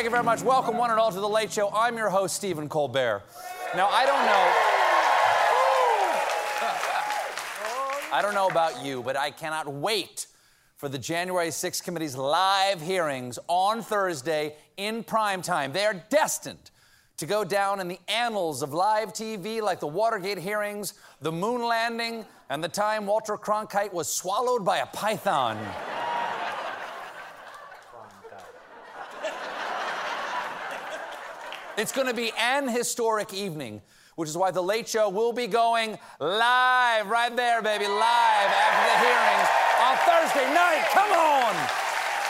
Thank you very much. Welcome, one and all, to The Late Show. I'm your host, Stephen Colbert. Now, I don't know. I don't know about you, but I cannot wait for the January 6th committee's live hearings on Thursday in prime time. They are destined to go down in the annals of live TV like the Watergate hearings, the moon landing, and the time Walter Cronkite was swallowed by a python. It's going to be an historic evening, which is why The Late Show will be going live right there, baby, live after the hearings on Thursday night. Come on!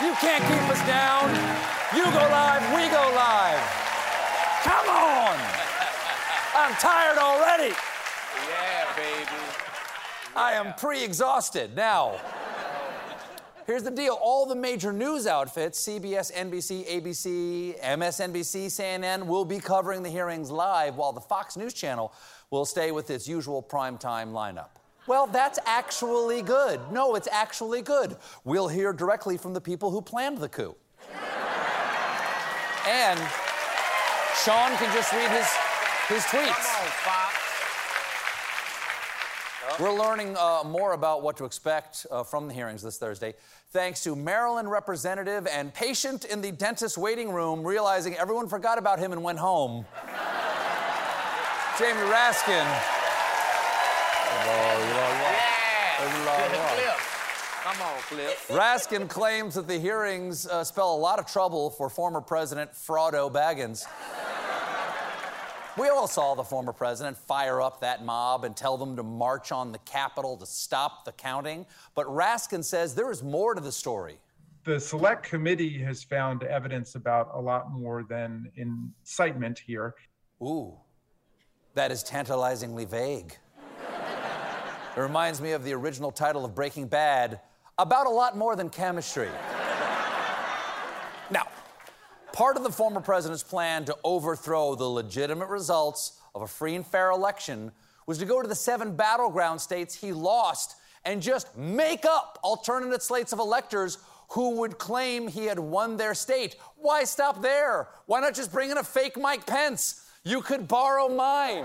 You can't keep us down. You go live, we go live. I'm tired already. Yeah, baby. I am pre exhausted. Now, here's the deal all the major news outfits CBS, NBC, ABC, MSNBC, CNN will be covering the hearings live, while the Fox News Channel will stay with its usual primetime lineup. Well, that's actually good. No, it's actually good. We'll hear directly from the people who planned the coup. and Sean can just read his, his tweets. Come on, Fox. We're learning uh, more about what to expect uh, from the hearings this Thursday, thanks to Maryland representative and patient in the dentist waiting room realizing everyone forgot about him and went home. Jamie Raskin. Yeah. Come on, Cliff. Raskin claims that the hearings uh, spell a lot of trouble for former President Frodo Baggins. We all saw the former president fire up that mob and tell them to march on the Capitol to stop the counting. But Raskin says there is more to the story. The select committee has found evidence about a lot more than incitement here. Ooh, that is tantalizingly vague. it reminds me of the original title of Breaking Bad about a lot more than chemistry. Part of the former president's plan to overthrow the legitimate results of a free and fair election was to go to the seven battleground states he lost and just make up alternate slates of electors who would claim he had won their state. Why stop there? Why not just bring in a fake Mike Pence? You could borrow mine.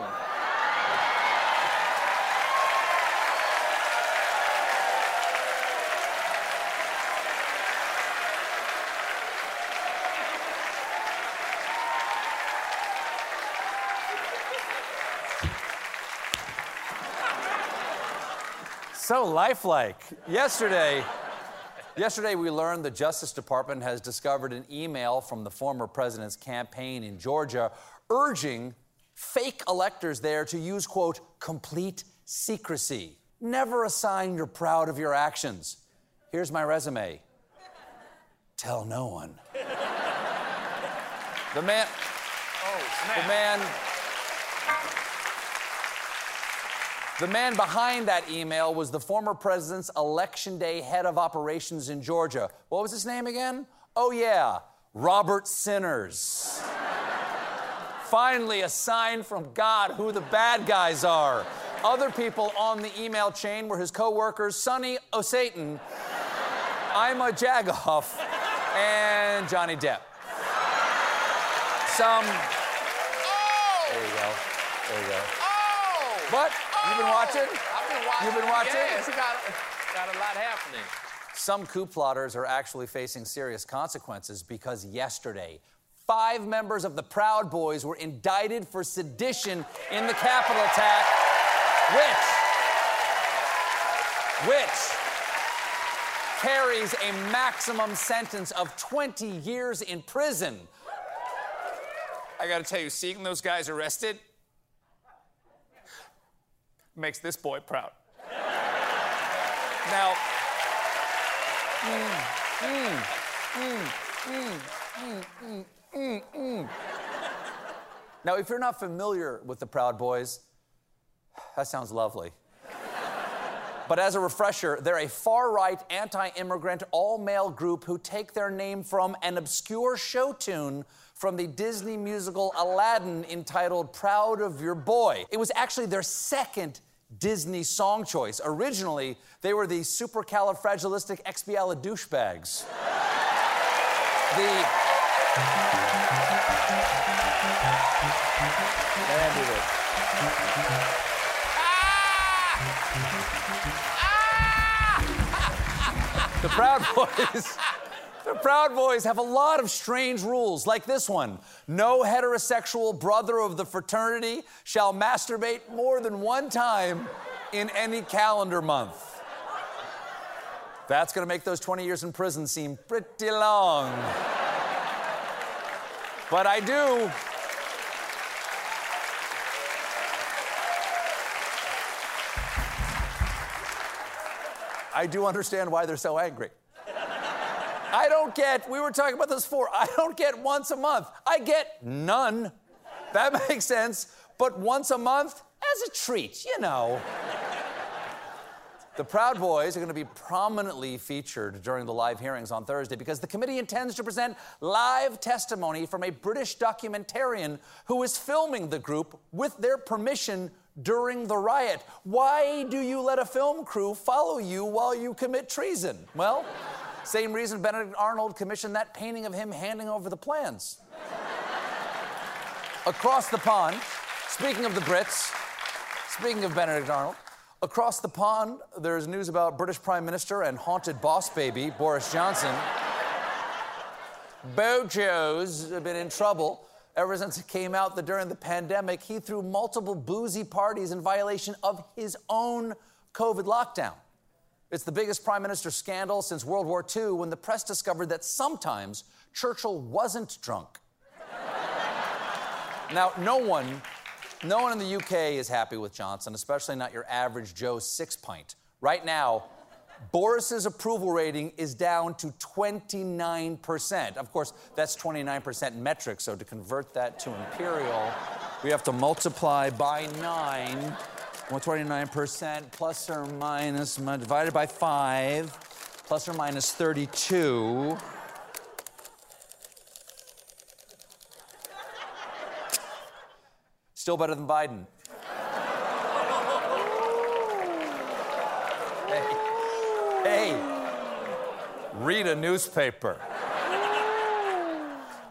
So lifelike. Yesterday, yesterday we learned the Justice Department has discovered an email from the former president's campaign in Georgia urging fake electors there to use quote complete secrecy. Never a sign you're proud of your actions. Here's my resume. Tell no one. the man Oh, snap. the man The man behind that email was the former president's election day head of operations in Georgia. What was his name again? Oh, yeah, Robert Sinners. Finally, a sign from God who the bad guys are. Other people on the email chain were his co workers, Sonny O'Satan, Ima Jagoff, and Johnny Depp. Some. Oh! There you go. There you go. Oh! But you've been watching? I've been watching. You've been watching? Yes, got, got a lot happening. Some coup plotters are actually facing serious consequences because yesterday, five members of the Proud Boys were indicted for sedition in the Capitol attack, which, which carries a maximum sentence of 20 years in prison. I gotta tell you, seeing those guys arrested makes this boy proud. Now, now, if you're not familiar with the Proud Boys, that sounds lovely. But as a refresher, they're a far right, anti immigrant, all male group who take their name from an obscure show tune from the Disney musical Aladdin entitled Proud of Your Boy. It was actually their second Disney song choice. Originally, they were the supercalifragilisticexpialidouchebags. the. Did it. The Proud Boys. The Proud Boys have a lot of strange rules, like this one No heterosexual brother of the fraternity shall masturbate more than one time in any calendar month. That's gonna make those 20 years in prison seem pretty long. But I do. I do understand why they're so angry. I don't get, we were talking about this before, I don't get once a month. I get none. That makes sense. But once a month, as a treat, you know. The Proud Boys are going to be prominently featured during the live hearings on Thursday because the committee intends to present live testimony from a British documentarian who is filming the group with their permission during the riot. Why do you let a film crew follow you while you commit treason? Well, same reason Benedict Arnold commissioned that painting of him handing over the plans. Across the pond, speaking of the Brits, speaking of Benedict Arnold, across the pond, there's news about British Prime Minister and haunted boss baby, Boris Johnson. Bojo's been in trouble ever since it came out that during the pandemic, he threw multiple boozy parties in violation of his own COVID lockdown. It's the biggest prime minister scandal since World War II when the press discovered that sometimes Churchill wasn't drunk. now, no one, no one in the UK is happy with Johnson, especially not your average Joe six pint. Right now, Boris's approval rating is down to 29%. Of course, that's 29% metric, so to convert that to imperial, we have to multiply by 9. 129% plus or minus divided by 5 plus or minus 32. Still better than Biden. Hey, hey, read a newspaper.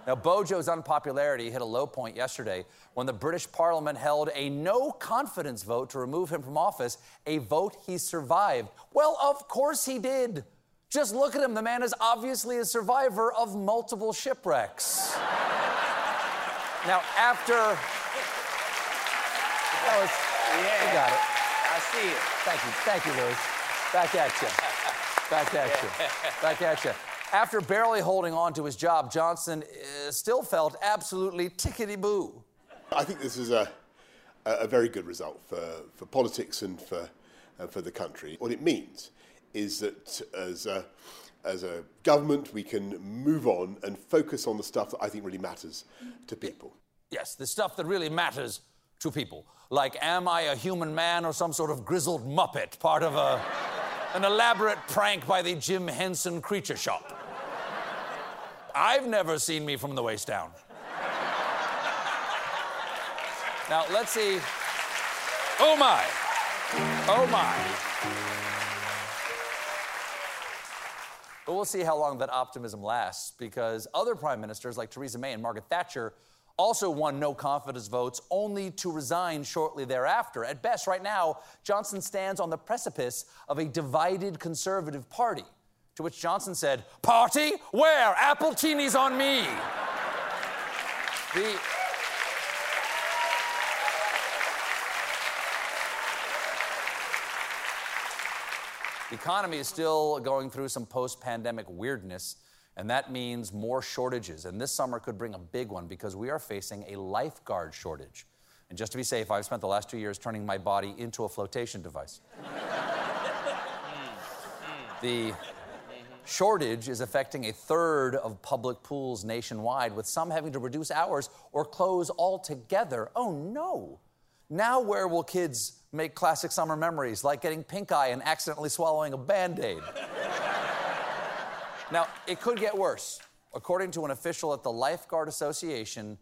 Now, Bojo's unpopularity hit a low point yesterday when the British Parliament held a no confidence vote to remove him from office, a vote he survived. Well, of course he did. Just look at him. The man is obviously a survivor of multiple shipwrecks. now, after. That was. Yeah. You got it. I see it. Thank you. Thank you, Louis. Back at you. Back at you. Back at you. After barely holding on to his job, Johnson uh, still felt absolutely tickety boo. I think this is a, a very good result for, for politics and for, uh, for the country. What it means is that as a, as a government, we can move on and focus on the stuff that I think really matters to people. Yes, the stuff that really matters to people. Like, am I a human man or some sort of grizzled muppet, part of a, an elaborate prank by the Jim Henson Creature Shop? I've never seen me from the waist down. Now, let's see. Oh my. Oh my. But we'll see how long that optimism lasts because other prime ministers like Theresa May and Margaret Thatcher also won no confidence votes only to resign shortly thereafter. At best, right now, Johnson stands on the precipice of a divided conservative party. To which Johnson said, Party? Where? Appletinis on me. the. The economy is still going through some post pandemic weirdness, and that means more shortages. And this summer could bring a big one because we are facing a lifeguard shortage. And just to be safe, I've spent the last two years turning my body into a flotation device. The shortage is affecting a third of public pools nationwide, with some having to reduce hours or close altogether. Oh no! Now, where will kids make classic summer memories like getting pink eye and accidentally swallowing a band aid? now, it could get worse. According to an official at the Lifeguard Association,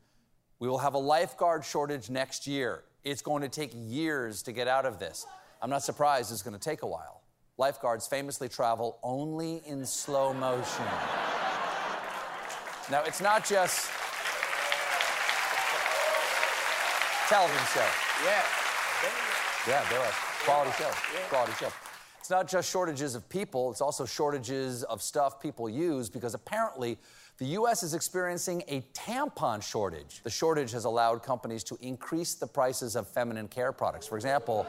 we will have a lifeguard shortage next year. It's going to take years to get out of this. I'm not surprised it's going to take a while. Lifeguards famously travel only in slow motion. now, it's not just television show. Yeah. Yeah, there are. Quality show. Quality show. It's not just shortages of people, it's also shortages of stuff people use because apparently the US is experiencing a tampon shortage. The shortage has allowed companies to increase the prices of feminine care products. For example,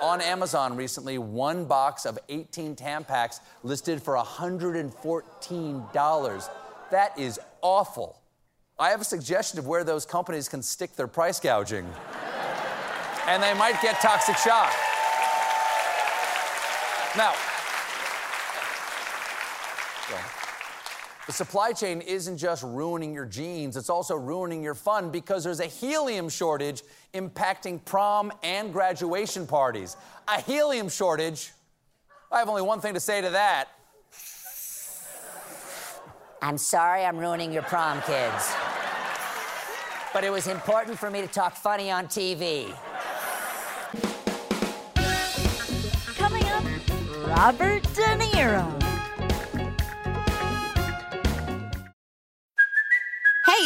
on Amazon recently, one box of 18 Tampax listed for $114. That is awful. I have a suggestion of where those companies can stick their price gouging. and they might get toxic shock. Now, the supply chain isn't just ruining your jeans, it's also ruining your fun because there's a helium shortage impacting prom and graduation parties. A helium shortage? I have only one thing to say to that. I'm sorry I'm ruining your prom, kids. But it was important for me to talk funny on TV. Coming up, Robert De Niro.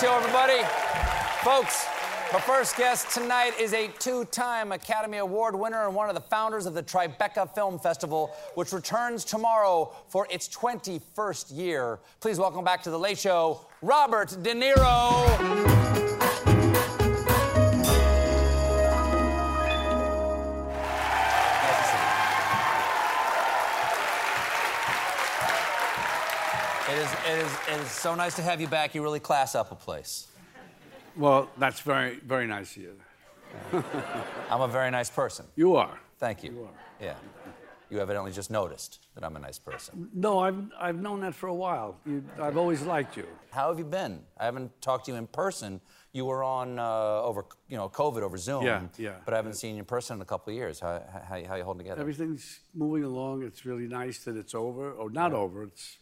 Show, everybody. Folks, my first guest tonight is a two time Academy Award winner and one of the founders of the Tribeca Film Festival, which returns tomorrow for its 21st year. Please welcome back to the Late Show, Robert De Niro. It, is, it is so nice to have you back. You really class up a place. Well, that's very, very nice of you. I'm a very nice person. You are. Thank you. You are. Yeah. You evidently just noticed that I'm a nice person. No, I've, I've known that for a while. You, I've always liked you. How have you been? I haven't talked to you in person. You were on uh, over, you know, COVID over Zoom. Yeah, yeah. But I haven't seen you in person in a couple of years. How, how, how you holding together? Everything's moving along. It's really nice that it's over, or not over. It's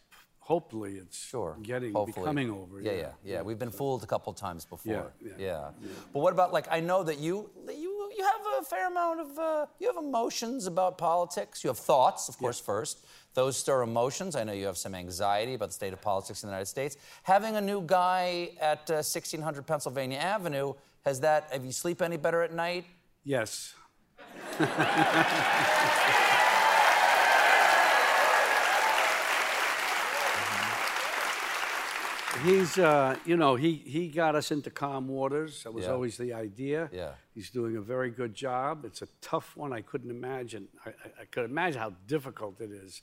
hopefully it's Sure. getting, Hopefully. becoming over. Yeah, yeah, yeah. We've been fooled a couple times before. Yeah, yeah, But what about like I know that you you you have a fair amount of uh, you have emotions about politics. You have thoughts, of course, first. Those stir emotions. I know you have some anxiety about the state of politics in the United States. Having a new guy at uh, 1600 Pennsylvania Avenue has that? Have you sleep any better at night? Yes. He's, uh, you know, he, he got us into calm waters. That was Yeah. always the idea. Yeah. He's doing a very good job. It's a tough one. I couldn't imagine. I, I, could imagine how difficult it is.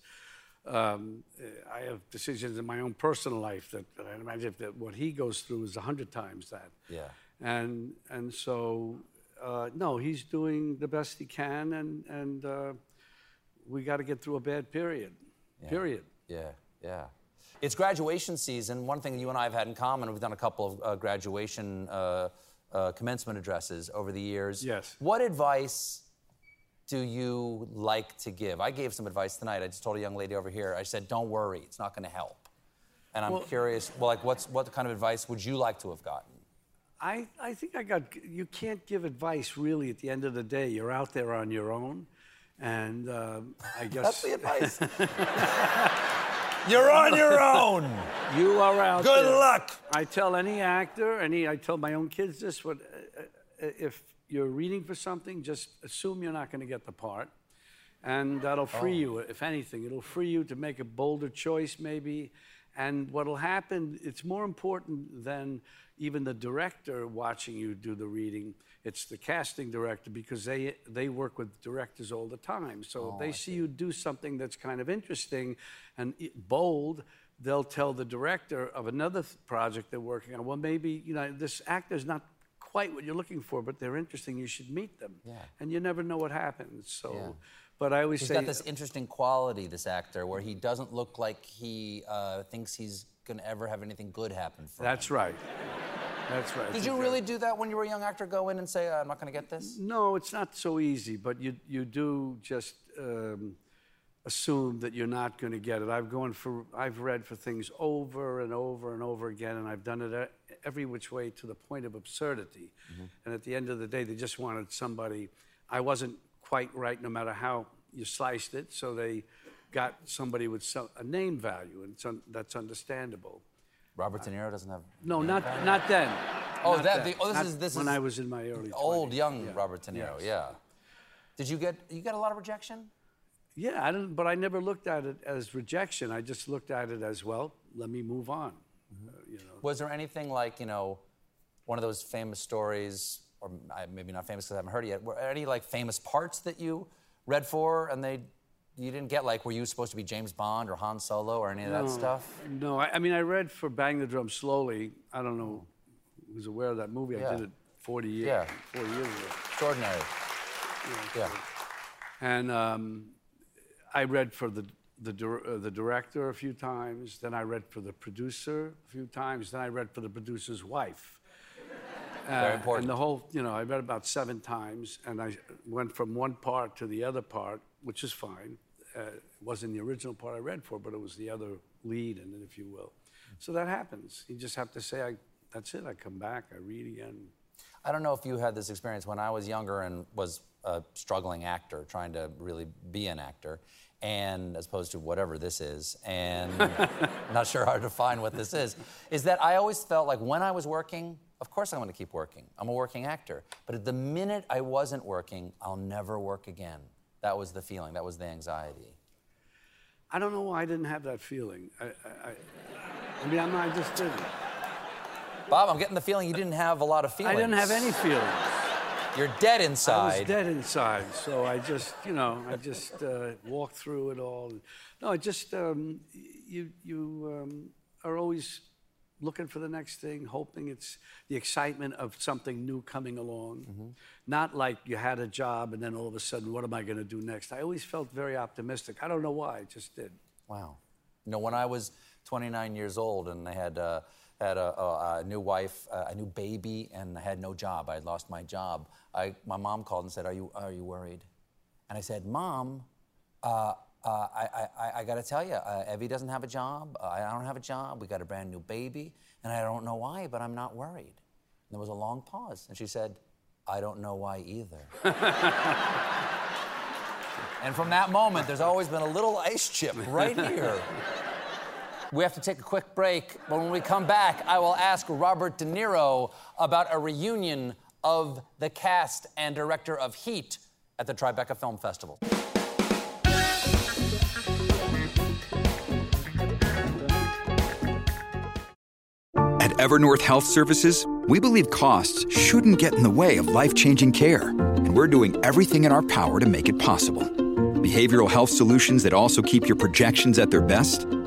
Um, I have decisions in my own personal life that, I imagine that what he goes through is a hundred times that. Yeah. And and so, uh, no, he's doing the best he can, and and uh, we got to get through a bad period. Period. Yeah, yeah. It's graduation season. One thing you and I have had in common, we've done a couple of uh, graduation uh, uh, commencement addresses over the years. Yes. What advice do you like to give? I gave some advice tonight. I just told a young lady over here. I said, "Don't worry, it's not going to help." And I'm Well- curious, well, like, what's what kind of advice would you like to have gotten? I, I think I got, you can't give advice really at the end of the day. You're out there on your own. And um, I guess. That's the advice. You're on your own. You are out Good there. luck. I tell any actor, any, I tell my own kids this, what, uh, uh, if you're reading for something, just assume you're not going to get the part. And that'll free Oh. you, if anything. It'll free you to make a bolder choice, maybe. And what'll happen, it's more important than even the director watching you do the reading. It's the casting director because they, they work with directors all the time. So if they oh, see you do something that's kind of interesting and bold, they'll tell the director of another th- project they're working on, well, maybe, you know, this actor's not quite what you're looking for, but they're interesting. You should meet them. Yeah. And you never know what happens. So, Yeah. But I always He's say, he's got this interesting quality, this actor, where he doesn't look like he uh, thinks he's going to ever have anything good happen for him. that's right. That's right. Did you really do that when you were a young actor? Go in and say, "I'm not going to get this." No, it's not so easy, but you you do just um, assume that you're not going to get it. I've gone for I've read for things over and over and over again, and I've done it every which way to the point of absurdity. And at the end of the day, they just wanted somebody. I wasn't quite right, no matter how you sliced it, so they got somebody with some, a name value, and un, that's understandable. Robert De Niro doesn't have. No, not not then. Oh, Not that- then. the- oh, this Not is- this when is I was in my early Old, 20s. young Yeah. Robert De Niro. Yes. Yeah. Did you get you got a lot of rejection? Yeah, I didn't, but I never looked at it as rejection. I just looked at it as well. Let me move on. Uh, you know, Was there anything like you know, one of those famous stories, or maybe not famous because I haven't heard it yet? Were any like famous parts that you read for and they you didn't get? Like, were you supposed to be James Bond or Han Solo or any of that stuff? No, I, I mean I read for Bang the Drum Slowly. I don't know who's aware of that movie. I did it 40 years. Yeah. 40 years ago. Extraordinary. Yeah. And um, I read for the the, uh, the director a few times. Then I read for the producer a few times. Then I read for the producer's wife. Very Uh, important. And the whole, you know, I read about seven times, and I went from one part to the other part, which is fine. Uh, it wasn't the original part I read for, but it was the other lead in it, if you will. So that happens. You just have to say, I, "That's it." I come back, I read again. I don't know if you had this experience when I was younger and was a struggling actor, trying to really be an actor, and as opposed to whatever this is, and not sure how to define what this is, is that I always felt like when I was working, of course I'm going to keep working. I'm a working actor. But at the minute I wasn't working, I'll never work again. That was the feeling, that was the anxiety. I don't know why I didn't have that feeling. I, I, I, I mean, I'm not, I just didn't. Bob, I'm getting the feeling you didn't have a lot of feelings. I didn't have any feelings. You're dead inside. I was dead inside, so I just, you know, I just uh, walked through it all. No, I just, um, you, you um, are always looking for the next thing, hoping it's the excitement of something new coming along. Mm-hmm. Not like you had a job and then all of a sudden, what am I going to do next? I always felt very optimistic. I don't know why, I just did. Wow. You know, when I was 29 years old and I had uh, had a, a, a new wife, uh, a new baby, and I had no job. I had lost my job. I, my mom called and said, "Are you are you worried?" And I said, "Mom, uh, uh, I, I, I got to tell you, uh, Evie doesn't have a job. Uh, I don't have a job. We got a brand new baby, and I don't know why, but I'm not worried." And there was a long pause, and she said, "I don't know why either." And from that moment, there's always been a little ice chip right here. We have to take a quick break, but when we come back, I will ask Robert De Niro about a reunion of the cast and director of Heat at the Tribeca Film Festival. At Evernorth Health Services, we believe costs shouldn't get in the way of life changing care, and we're doing everything in our power to make it possible. Behavioral health solutions that also keep your projections at their best?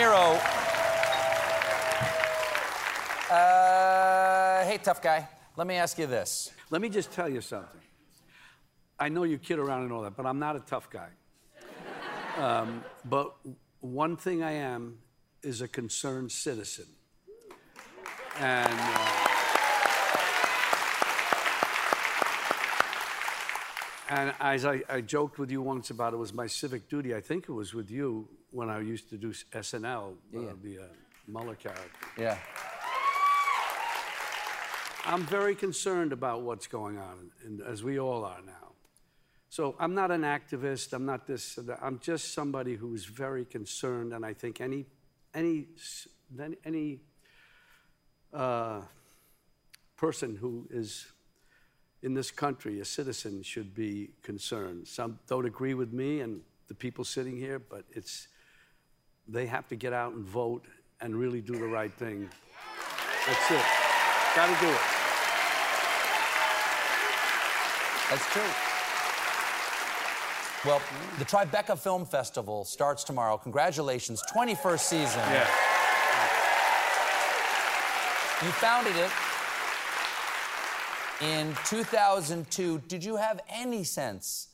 Niro. Uh, hey, tough guy. Let me ask you this. Let me just tell you something. I know you kid around and all that, but I'm not a tough guy. Um, but one thing I am is a concerned citizen. And. Uh, And as I, I joked with you once about it was my civic duty, I think it was with you when I used to do SNL, Yeah. uh, the uh, Mueller character. Yeah. I'm very concerned about what's going on, and as we all are now. So I'm not an activist. I'm not this. I'm just somebody who is very concerned, and I think any, any, any uh, person who is in this country, a citizen, should be concerned. Some don't agree with me and the people sitting here, but it's they have to get out and vote and really do the right thing. That's it. Got to do it. That's true. Well, the Tribeca Film Festival starts tomorrow. Congratulations, 21st season. Yeah. You founded it in 2002. Did you have any sense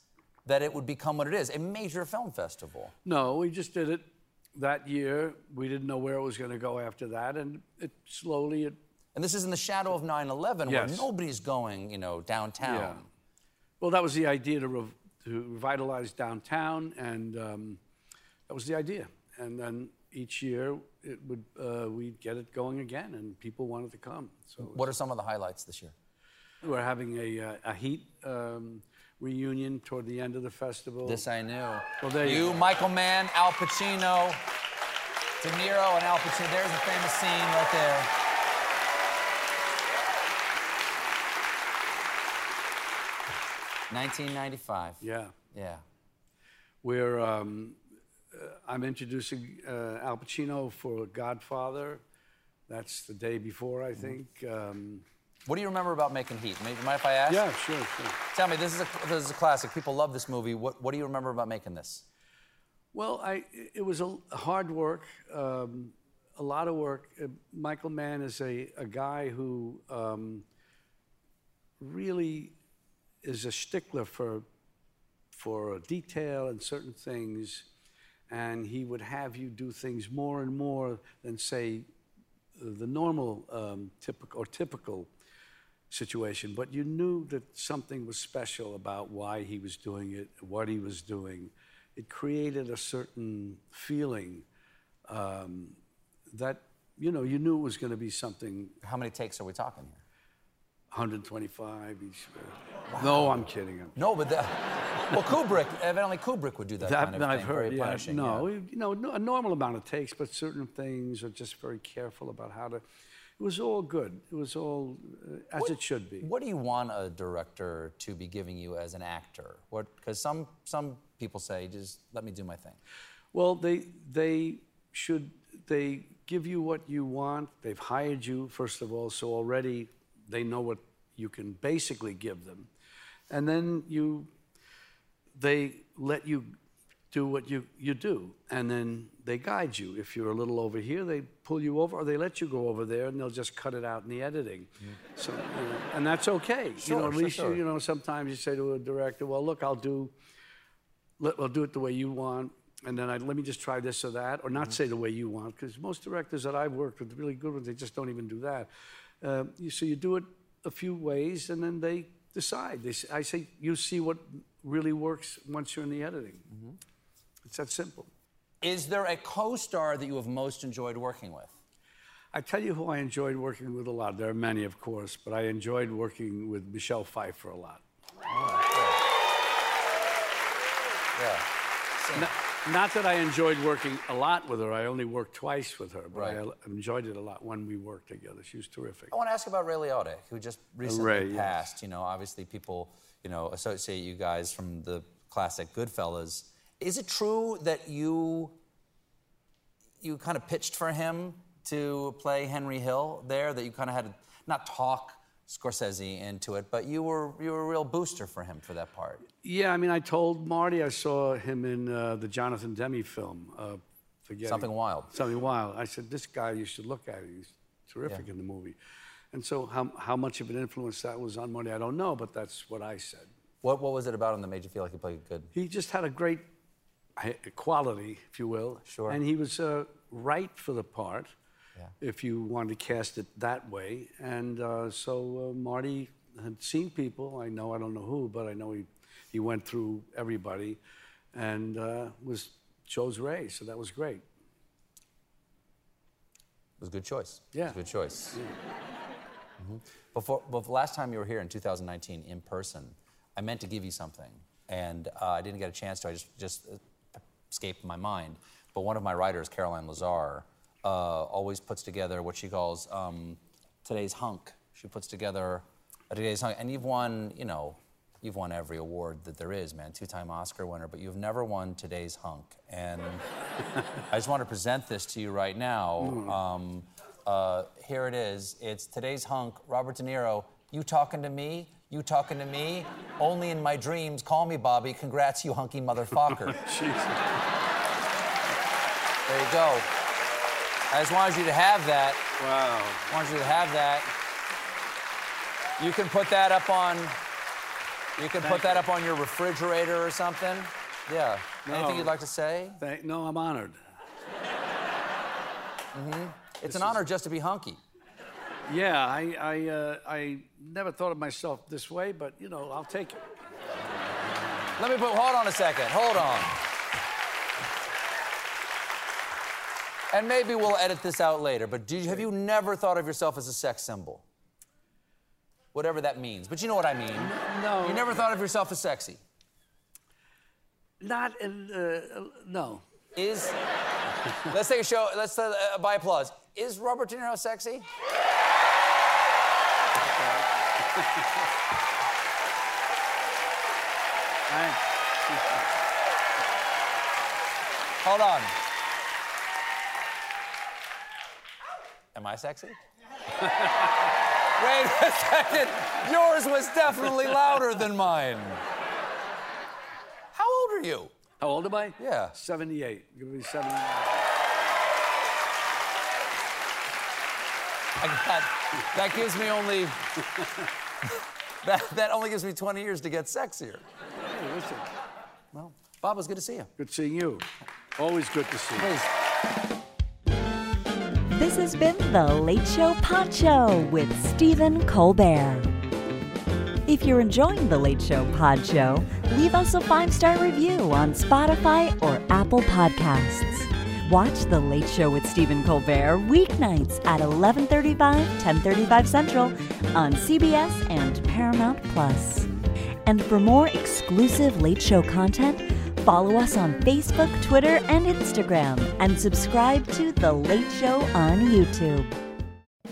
that it would become what it is, a major film festival? No, we just did it that year. We didn't know where it was going to go after that, and it slowly it. And this is in the shadow of 9/11, where nobody's going, you know, downtown. Yeah. Well, that was the idea to, rev- to revitalize downtown, and um, that was the idea. And then each year it would uh, we'd get it going again, and people wanted to come. So What are some of the highlights this year? we're having a, uh, a heat um, reunion toward the end of the festival. This I knew. Well, there you you. Michael Mann, Al Pacino, De Niro, and Al Pacino. There's a famous scene right there. Nineteen ninety-five. Yeah. Yeah. We're, um, uh, I'm introducing uh, Al Pacino for Godfather. That's the day before, I think. Um, What do you remember about making Heat? Maybe mind if I ask? yeah, sure, sure. Tell me, this is a this is a classic. People love this movie. What what do you remember about making this? Well, I, it was a hard work, um, a lot of work. Uh, Michael Mann is a, a guy who um, really is a stickler for, for detail and certain things, and he would have you do things more and more than, say, the normal um, typical or typical situation. But you knew that something was special about why he was doing it, what he was doing. It created a certain feeling um, that you know you knew it was going to be something. How many takes are we talking here? 125 each. No, I'm kidding. I'm No, but the, well, Kubrick. Evidently, Kubrick would do that, That, kind of I've thing. heard. Very Yeah. No, yeah. you know, no- a normal amount of takes, but certain things are just very careful about how to. It was all good. It was all uh, as it should be. What do you want a director to be giving you as an actor? What? Because some some people say, just let me do my thing. Well, they they should they give you what you want. They've hired you first of all, so already they know what you can basically give them, and then you they let you do what you, you do, and then they guide you. If you're a little over here, they pull you over, or they let you go over there, and they'll just cut it out in the editing. So, you know, and that's okay. you Sure, know, at sure, least sure. You, you know sometimes you say to a director, "Well, look, I'll do, let, I'll do it the way you want." And then I, let me just try this or that, or not say the way you want, because most directors that I've worked with, really good ones, they just don't even do that. Uh, you, so you do it a few ways, and then they decide. They, I say, you see what really works once you're in the editing. Mm-hmm. It's that simple. Is there a co-star that you have most enjoyed working with? I tell you who I enjoyed working with a lot. There are many, of course, but I enjoyed working with Michelle Pfeiffer a lot. Oh, Yeah. Not, not that I enjoyed working a lot with her. I only worked twice with her, but I enjoyed it a lot when we worked together. She was terrific. I want to ask about Ray Liotta, who just uh, recently Ray, yes. passed. You know, obviously people, you know, associate you guys from the classic Goodfellas. Is it true that you you kind of pitched for him to play Henry Hill there? That you kind of had to not talk Scorsese into it, but you were you were a real booster for him for that part. Yeah, I mean, I told Marty I saw him in uh, the Jonathan Demme film. Uh, forgetting- Something Wild. Something Wild. I said, this guy, you should look at. He's terrific in the movie. And so, how, how much of an influence that was on Marty, I don't know, but that's what I said. What what was it about him that made you feel like he played good? He just had a great quality, if you will. Sure. And he was uh, right for the part, if you wanted to cast it that way. And uh, so uh, Marty had seen people. I know, I don't know who, but I know he, he went through everybody and uh, was chose Ray. So that was great. It was a good choice. Yeah. It was a good choice. Mhm. Before, before last time you were here in 2019 in person, I meant to give you something, and uh, I didn't get a chance to. I just just escaped my mind. But one of my writers, Caroline Lazar, uh, always puts together what she calls um, today's hunk. She puts together a today's hunk, and you've won, you know, you've won every award that there is, man. Two-time Oscar winner, but you've never won today's hunk. And I just want to present this to you right now. Mm. Um, uh, here it is. It's today's hunk. Robert De Niro. You talking to me? You talking to me? Only in my dreams. Call me Bobby. Congrats, you hunky motherfucker. There you go. I just wanted you to have that. Wow. I wanted you to have that. You can put that up on. You can put that you. up on your refrigerator or something. Yeah. Anything you'd like to say? Thank, no, I'm honored. hmm It's This an honor just to be hunky. Yeah, I, I, uh, I never thought of myself this way, but you know, I'll take it. Let me put. Hold on a second. Hold on. And maybe we'll edit this out later. But you, have you never thought of yourself as a sex symbol? Whatever that means. But you know what I mean. No. You never thought of yourself as sexy. Not in, uh, no. Is let's take a show. Let's uh, uh, by applause. Is Robert De Niro sexy? Hold on. Am I sexy? Wait a second. Yours was definitely louder than mine. How old are you? How old am I? Yeah. 78. Give me 79. I got, that gives me only that, that only gives me 20 years to get sexier. Hey, listen. Well, Bob, it was good to see you. Good seeing you. Always good to see you. This has been The Late Show Pod Show with Stephen Colbert. If you're enjoying The Late Show Pod Show, leave us a five star review on Spotify or Apple Podcasts. Watch The Late Show with Stephen Colbert weeknights at 11:35, 10:35 Central on CBS and Paramount Plus. And for more exclusive Late Show content, follow us on Facebook, Twitter, and Instagram, and subscribe to The Late Show on YouTube.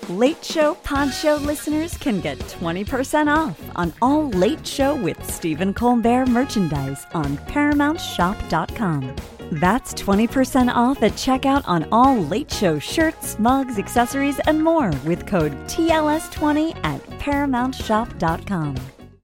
Late Show Pod Show listeners can get 20% off on all Late Show with Stephen Colbert merchandise on ParamountShop.com. That's 20% off at checkout on all Late Show shirts, mugs, accessories, and more with code TLS20 at ParamountShop.com.